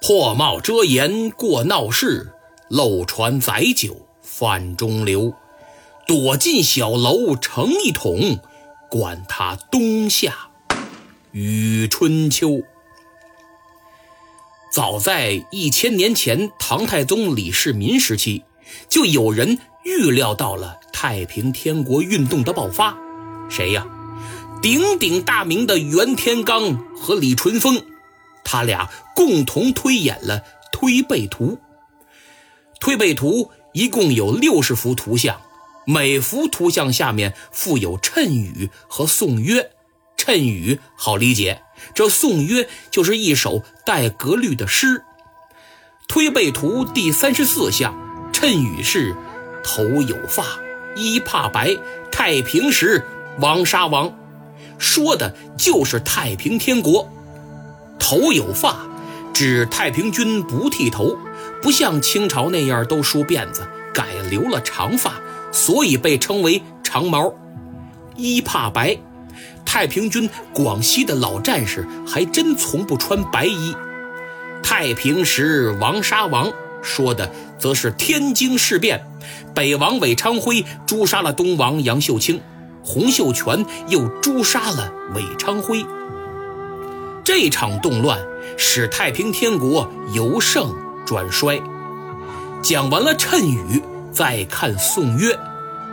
破帽遮颜过闹市，漏船载酒泛中流。躲进小楼成一统，管他冬夏与春秋。早在一千年前，唐太宗李世民时期，就有人预料到了太平天国运动的爆发。谁呀？鼎鼎大名的袁天罡和李淳风，他俩共同推演了《推背图》。《推背图》一共有六十幅图像，每幅图像下面附有谶语和颂曰。谶语好理解，这颂曰就是一首带格律的诗。《推背图》第三十四项，谶语是：头有发，衣怕白，太平时王杀王。说的就是太平天国。头有发，指太平军不剃头，不像清朝那样都梳辫子，改留了长发，所以被称为长毛。衣怕白，太平军广西的老战士还真从不穿白衣。太平时王杀王，说的则是天津事变，北王韦昌辉诛杀了东王杨秀清。洪秀全又诛杀了韦昌辉，这场动乱使太平天国由盛转衰。讲完了谶语，再看颂曰，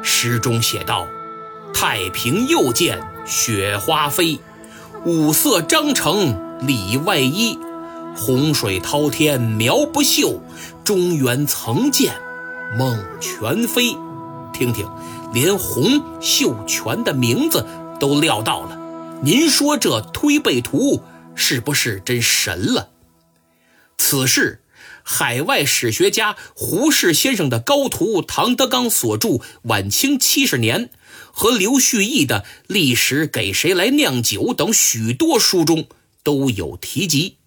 诗中写道：“太平又见雪花飞，五色章程里外衣，洪水滔天苗不秀，中原曾见孟全飞。”听听。连洪秀全的名字都料到了，您说这推背图是不是真神了？此事，海外史学家胡适先生的高徒唐德刚所著《晚清七十年》和刘旭义的《历史给谁来酿酒》等许多书中都有提及。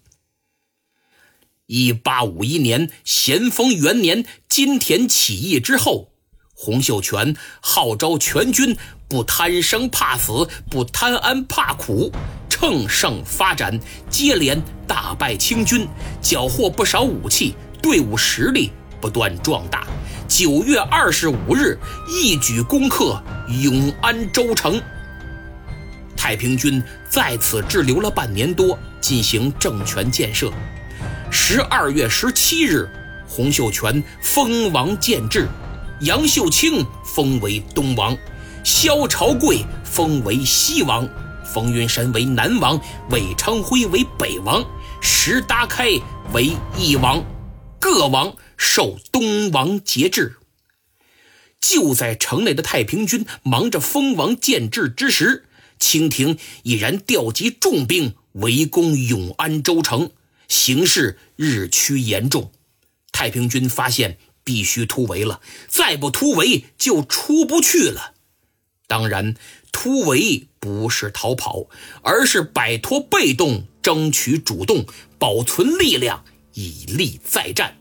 一八五一年咸丰元年金田起义之后。洪秀全号召全军不贪生怕死，不贪安怕苦，乘胜发展，接连大败清军，缴获不少武器，队伍实力不断壮大。九月二十五日，一举攻克永安州城。太平军在此滞留了半年多，进行政权建设。十二月十七日，洪秀全封王建制。杨秀清封为东王，萧朝贵封为西王，冯云山为南王，韦昌辉为北王，石达开为义王，各王受东王节制。就在城内的太平军忙着封王建制之时，清廷已然调集重兵围攻永安州城，形势日趋严重。太平军发现。必须突围了，再不突围就出不去了。当然，突围不是逃跑，而是摆脱被动，争取主动，保存力量，以力再战。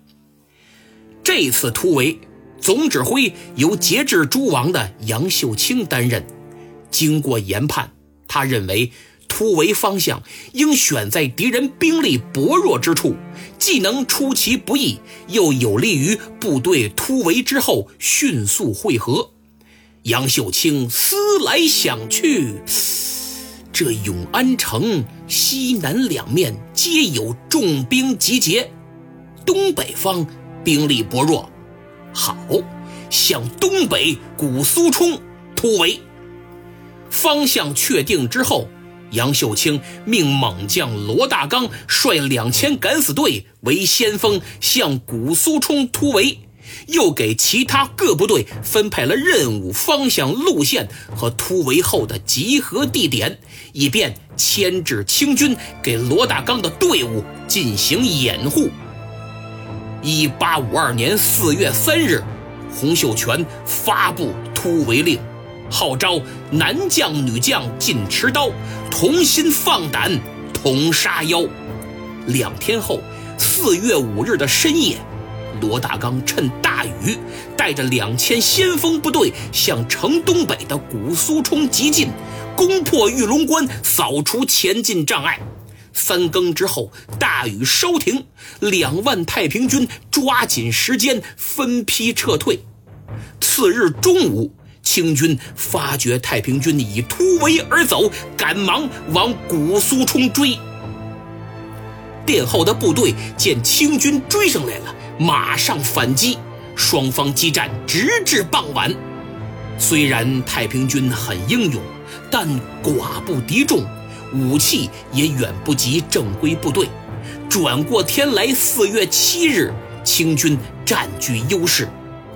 这次突围，总指挥由节制诸王的杨秀清担任。经过研判，他认为。突围方向应选在敌人兵力薄弱之处，既能出其不意，又有利于部队突围之后迅速会合。杨秀清思来想去，这永安城西南两面皆有重兵集结，东北方兵力薄弱，好，向东北古苏冲突围。方向确定之后。杨秀清命猛将罗大刚率两千敢死队为先锋向古苏冲突围，又给其他各部队分配了任务方向、路线和突围后的集合地点，以便牵制清军，给罗大刚的队伍进行掩护。一八五二年四月三日，洪秀全发布突围令。号召男将女将尽持刀，同心放胆，同杀妖。两天后，四月五日的深夜，罗大刚趁大雨，带着两千先锋部队向城东北的古苏冲急进，攻破玉龙关，扫除前进障碍。三更之后，大雨稍停，两万太平军抓紧时间分批撤退。次日中午，清军发觉太平军已突围而走，赶忙往古苏冲追。殿后的部队见清军追上来了，马上反击，双方激战直至傍晚。虽然太平军很英勇，但寡不敌众。武器也远不及正规部队。转过天来，四月七日，清军占据优势，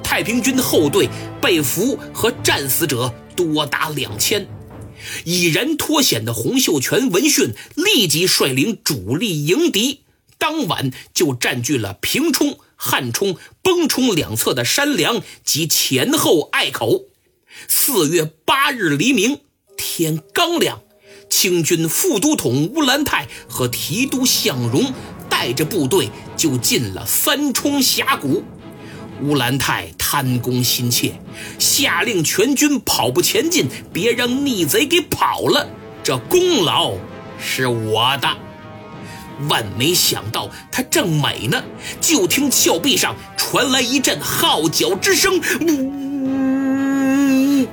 太平军后队被俘和战死者多达两千。已然脱险的洪秀全闻讯，立即率领主力迎敌，当晚就占据了平冲、汉冲、崩冲两侧的山梁及前后隘口。四月八日黎明，天刚亮。清军副都统乌兰泰和提督向荣带着部队就进了三冲峡谷。乌兰泰贪功心切，下令全军跑步前进，别让逆贼给跑了。这功劳是我的。万没想到，他正美呢，就听峭壁上传来一阵号角之声。呜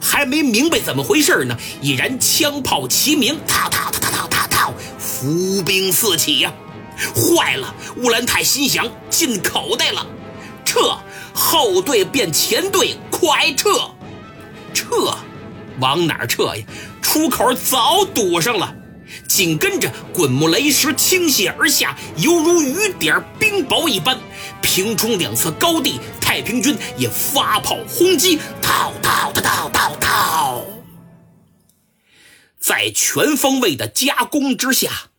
还没明白怎么回事呢，已然枪炮齐鸣，滔滔滔滔滔滔，伏兵四起呀！坏了！乌兰泰心想：进口袋了，撤！后队变前队，快撤！撤！往哪儿撤呀？出口早堵上了。紧跟着，滚木雷石倾泻而下，犹如雨点冰雹一般。平冲两侧高地，太平军也发炮轰击，滔滔滔滔滔滔。在全方位的夹攻之下，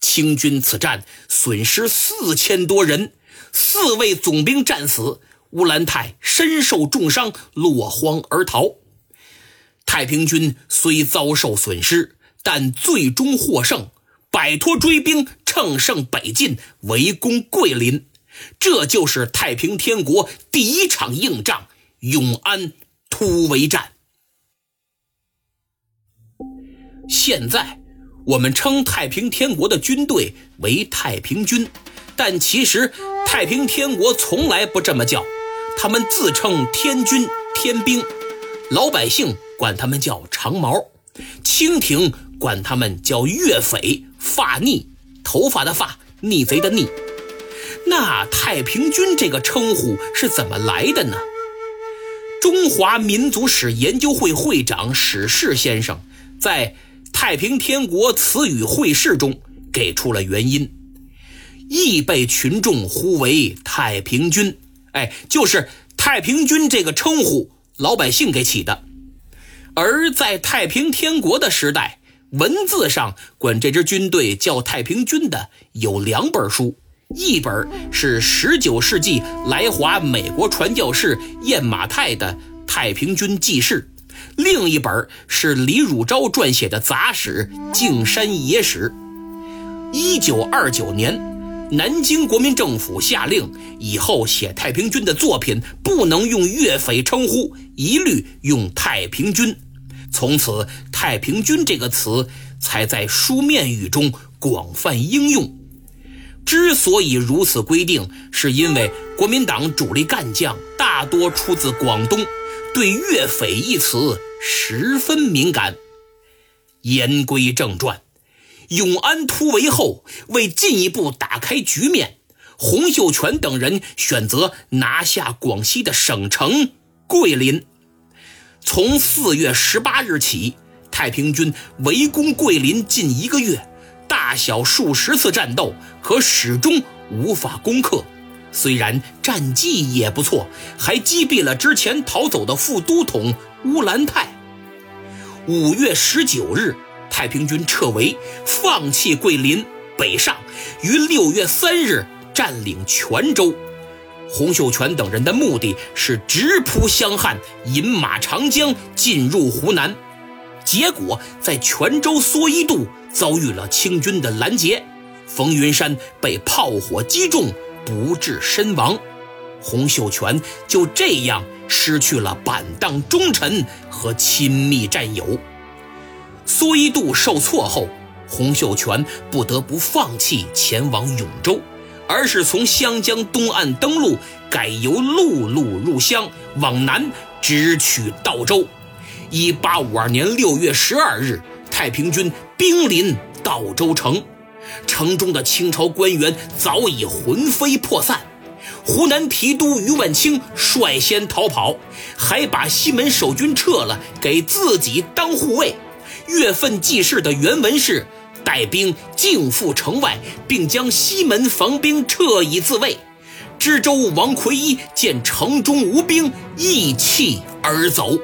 清军此战损失四千多人，四位总兵战死，乌兰泰身受重伤，落荒而逃。太平军虽遭受损失。但最终获胜，摆脱追兵，乘胜北进，围攻桂林。这就是太平天国第一场硬仗——永安突围战。现在我们称太平天国的军队为太平军，但其实太平天国从来不这么叫，他们自称天军、天兵，老百姓管他们叫长毛。清廷。管他们叫岳匪、发逆，头发的发，逆贼的逆。那太平军这个称呼是怎么来的呢？中华民族史研究会会长史世先生在《太平天国词语会试》中给出了原因，亦被群众呼为太平军。哎，就是太平军这个称呼，老百姓给起的。而在太平天国的时代。文字上管这支军队叫太平军的有两本书，一本是十九世纪来华美国传教士燕马泰的《太平军记事》，另一本是李汝昭撰写的杂史《径山野史》。一九二九年，南京国民政府下令，以后写太平军的作品不能用岳匪称呼，一律用太平军。从此，“太平军”这个词才在书面语中广泛应用。之所以如此规定，是因为国民党主力干将大多出自广东，对“粤匪”一词十分敏感。言归正传，永安突围后，为进一步打开局面，洪秀全等人选择拿下广西的省城桂林。从四月十八日起，太平军围攻桂林近一个月，大小数十次战斗，可始终无法攻克。虽然战绩也不错，还击毙了之前逃走的副都统乌兰泰。五月十九日，太平军撤围，放弃桂林，北上，于六月三日占领泉州。洪秀全等人的目的是直扑湘汉，引马长江进入湖南。结果在泉州蓑衣渡遭遇了清军的拦截，冯云山被炮火击中，不治身亡。洪秀全就这样失去了板荡忠臣和亲密战友。蓑衣渡受挫后，洪秀全不得不放弃前往永州，而是从湘江东岸登陆，改由陆路入湘，往南直取道州。一八五二年六月十二日，太平军兵临道州城，城中的清朝官员早已魂飞魄散。湖南提督于万清率先逃跑，还把西门守军撤了，给自己当护卫。月份记事的原文是：带兵径赴城外，并将西门防兵撤以自卫。知州王奎一见城中无兵，义气而走。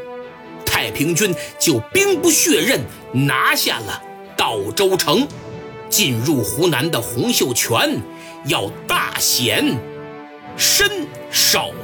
平军就兵不血刃拿下了道州城。进入湖南的洪秀全要大显。身手。